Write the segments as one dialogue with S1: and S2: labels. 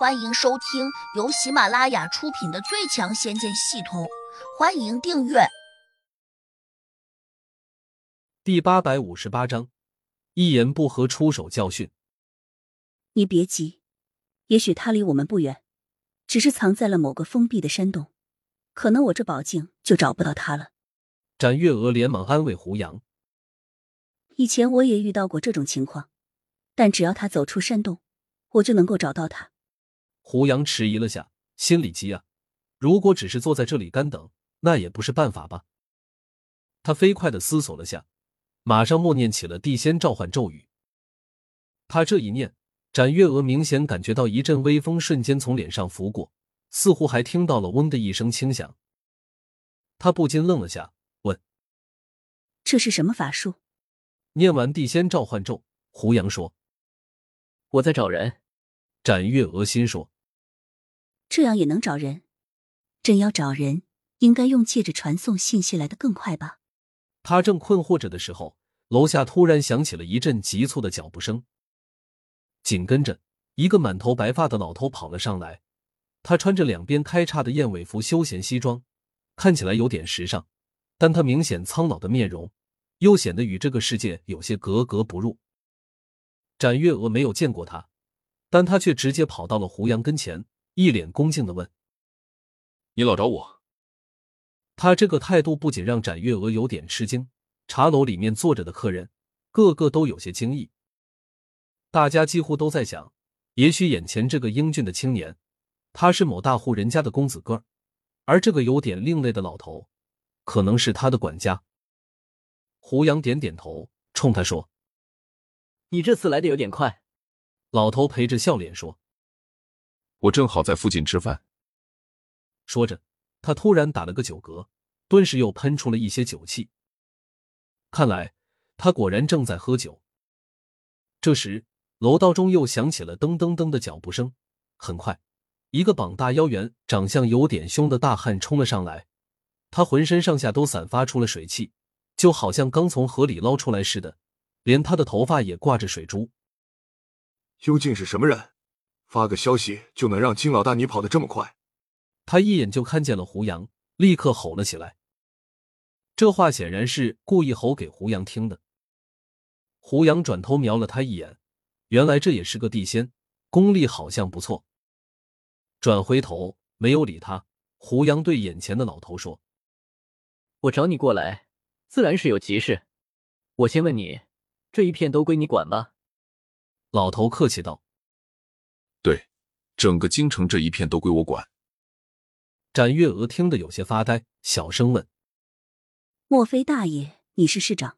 S1: 欢迎收听由喜马拉雅出品的《最强仙剑系统》，欢迎订阅。
S2: 第八百五十八章，一言不合出手教训。
S3: 你别急，也许他离我们不远，只是藏在了某个封闭的山洞，可能我这宝镜就找不到他了。
S2: 展月娥连忙安慰胡杨：“
S3: 以前我也遇到过这种情况，但只要他走出山洞，我就能够找到他。”
S2: 胡杨迟疑了下，心里急啊！如果只是坐在这里干等，那也不是办法吧？他飞快的思索了下，马上默念起了地仙召唤咒语。他这一念，展月娥明显感觉到一阵微风瞬间从脸上拂过，似乎还听到了“嗡”的一声轻响。他不禁愣了下，问：“
S3: 这是什么法术？”
S2: 念完地仙召唤咒，胡杨说：“
S4: 我在找人。”
S2: 展月娥心说。
S3: 这样也能找人？真要找人，应该用戒指传送信息来的更快吧？
S2: 他正困惑着的时候，楼下突然响起了一阵急促的脚步声，紧跟着一个满头白发的老头跑了上来。他穿着两边开叉的燕尾服休闲西装，看起来有点时尚，但他明显苍老的面容又显得与这个世界有些格格不入。展月娥没有见过他，但他却直接跑到了胡杨跟前。一脸恭敬的问：“
S5: 你老找我？”
S2: 他这个态度不仅让展月娥有点吃惊，茶楼里面坐着的客人个个都有些惊异。大家几乎都在想，也许眼前这个英俊的青年，他是某大户人家的公子哥而这个有点另类的老头，可能是他的管家。胡杨点点头，冲他说：“
S4: 你这次来的有点快。”
S2: 老头陪着笑脸说。
S5: 我正好在附近吃饭。
S2: 说着，他突然打了个酒嗝，顿时又喷出了一些酒气。看来他果然正在喝酒。这时，楼道中又响起了噔噔噔的脚步声。很快，一个膀大腰圆、长相有点凶的大汉冲了上来。他浑身上下都散发出了水气，就好像刚从河里捞出来似的，连他的头发也挂着水珠。
S6: 究竟是什么人？发个消息就能让金老大你跑得这么快？
S2: 他一眼就看见了胡杨，立刻吼了起来。这话显然是故意吼给胡杨听的。胡杨转头瞄了他一眼，原来这也是个地仙，功力好像不错。转回头没有理他。胡杨对眼前的老头说：“
S4: 我找你过来，自然是有急事。我先问你，这一片都归你管吧？”
S2: 老头客气道。
S5: 对，整个京城这一片都归我管。
S2: 展月娥听得有些发呆，小声问：“
S3: 莫非大爷你是市长？”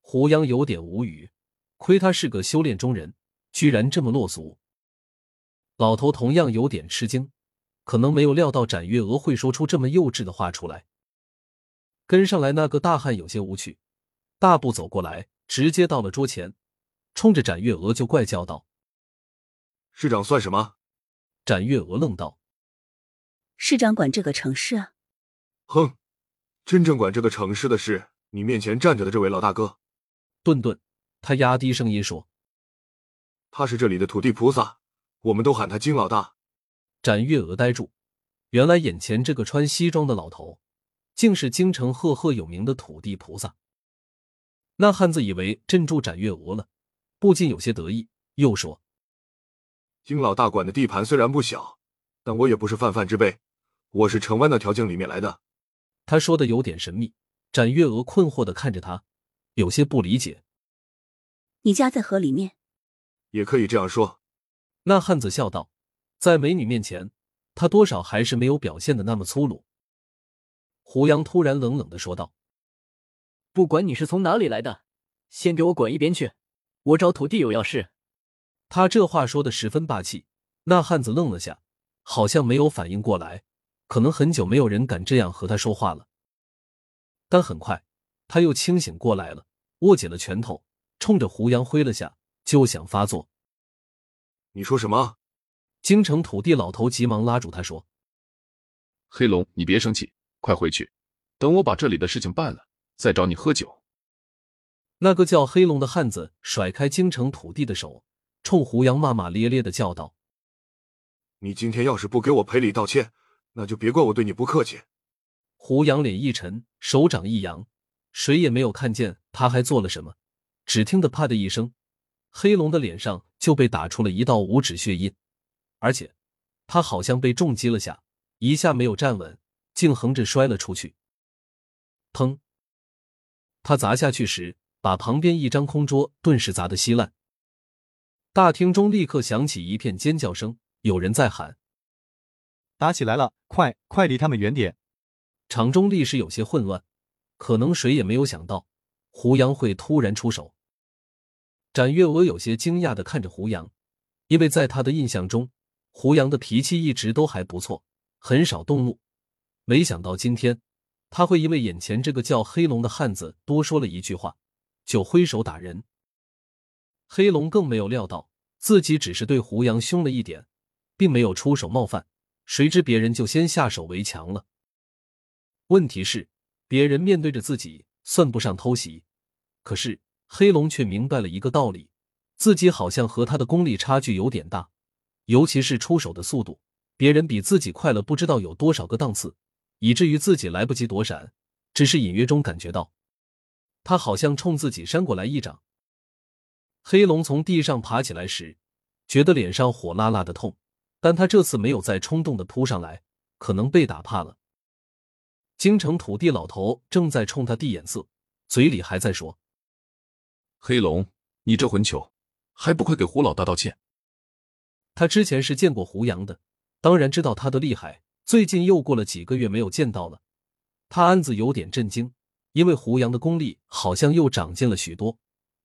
S2: 胡杨有点无语，亏他是个修炼中人，居然这么落俗。老头同样有点吃惊，可能没有料到展月娥会说出这么幼稚的话出来。跟上来那个大汉有些无趣，大步走过来，直接到了桌前，冲着展月娥就怪叫道。
S6: 市长算什么？
S2: 展月娥愣道：“
S3: 市长管这个城市啊？”
S6: 哼，真正管这个城市的是你面前站着的这位老大哥。
S2: 顿顿，他压低声音说：“
S6: 他是这里的土地菩萨，我们都喊他金老大。”
S2: 展月娥呆住，原来眼前这个穿西装的老头，竟是京城赫赫有名的土地菩萨。那汉子以为镇住展月娥了，不禁有些得意，又说。
S6: 金老大管的地盘虽然不小，但我也不是泛泛之辈，我是城湾那条件里面来的。
S2: 他说的有点神秘，展月娥困惑的看着他，有些不理解。
S3: 你家在河里面，
S6: 也可以这样说。
S2: 那汉子笑道，在美女面前，他多少还是没有表现的那么粗鲁。胡杨突然冷冷的说道：“
S4: 不管你是从哪里来的，先给我滚一边去！我找土地有要事。”
S2: 他这话说的十分霸气，那汉子愣了下，好像没有反应过来，可能很久没有人敢这样和他说话了。但很快他又清醒过来了，握紧了拳头，冲着胡杨挥了下，就想发作。
S6: 你说什么？
S2: 京城土地老头急忙拉住他说：“
S5: 黑龙，你别生气，快回去，等我把这里的事情办了，再找你喝酒。”
S2: 那个叫黑龙的汉子甩开京城土地的手。冲胡杨骂骂咧咧的叫道：“
S6: 你今天要是不给我赔礼道歉，那就别怪我对你不客气。
S2: 胡杨脸一沉，手掌一扬，谁也没有看见他还做了什么，只听得“啪”的一声，黑龙的脸上就被打出了一道五指血印，而且他好像被重击了下，一下没有站稳，竟横着摔了出去。砰！他砸下去时，把旁边一张空桌顿时砸得稀烂。大厅中立刻响起一片尖叫声，有人在喊：“
S7: 打起来了！快快离他们远点！”
S2: 场中立时有些混乱，可能谁也没有想到胡杨会突然出手。展月娥有些惊讶的看着胡杨，因为在他的印象中，胡杨的脾气一直都还不错，很少动怒。没想到今天他会因为眼前这个叫黑龙的汉子多说了一句话，就挥手打人。黑龙更没有料到自己只是对胡杨凶了一点，并没有出手冒犯，谁知别人就先下手为强了。问题是，别人面对着自己算不上偷袭，可是黑龙却明白了一个道理：自己好像和他的功力差距有点大，尤其是出手的速度，别人比自己快了不知道有多少个档次，以至于自己来不及躲闪，只是隐约中感觉到他好像冲自己扇过来一掌。黑龙从地上爬起来时，觉得脸上火辣辣的痛，但他这次没有再冲动的扑上来，可能被打怕了。京城土地老头正在冲他递眼色，嘴里还在说：“
S5: 黑龙，你这混球，还不快给胡老大道歉！”
S2: 他之前是见过胡杨的，当然知道他的厉害。最近又过了几个月没有见到了，他暗自有点震惊，因为胡杨的功力好像又长进了许多，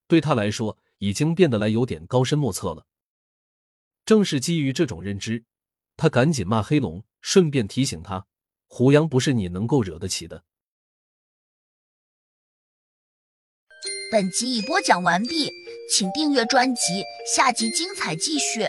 S2: 对他来说已经变得来有点高深莫测了。正是基于这种认知，他赶紧骂黑龙，顺便提醒他。胡杨不是你能够惹得起的。
S1: 本集已播讲完毕，请订阅专辑，下集精彩继续。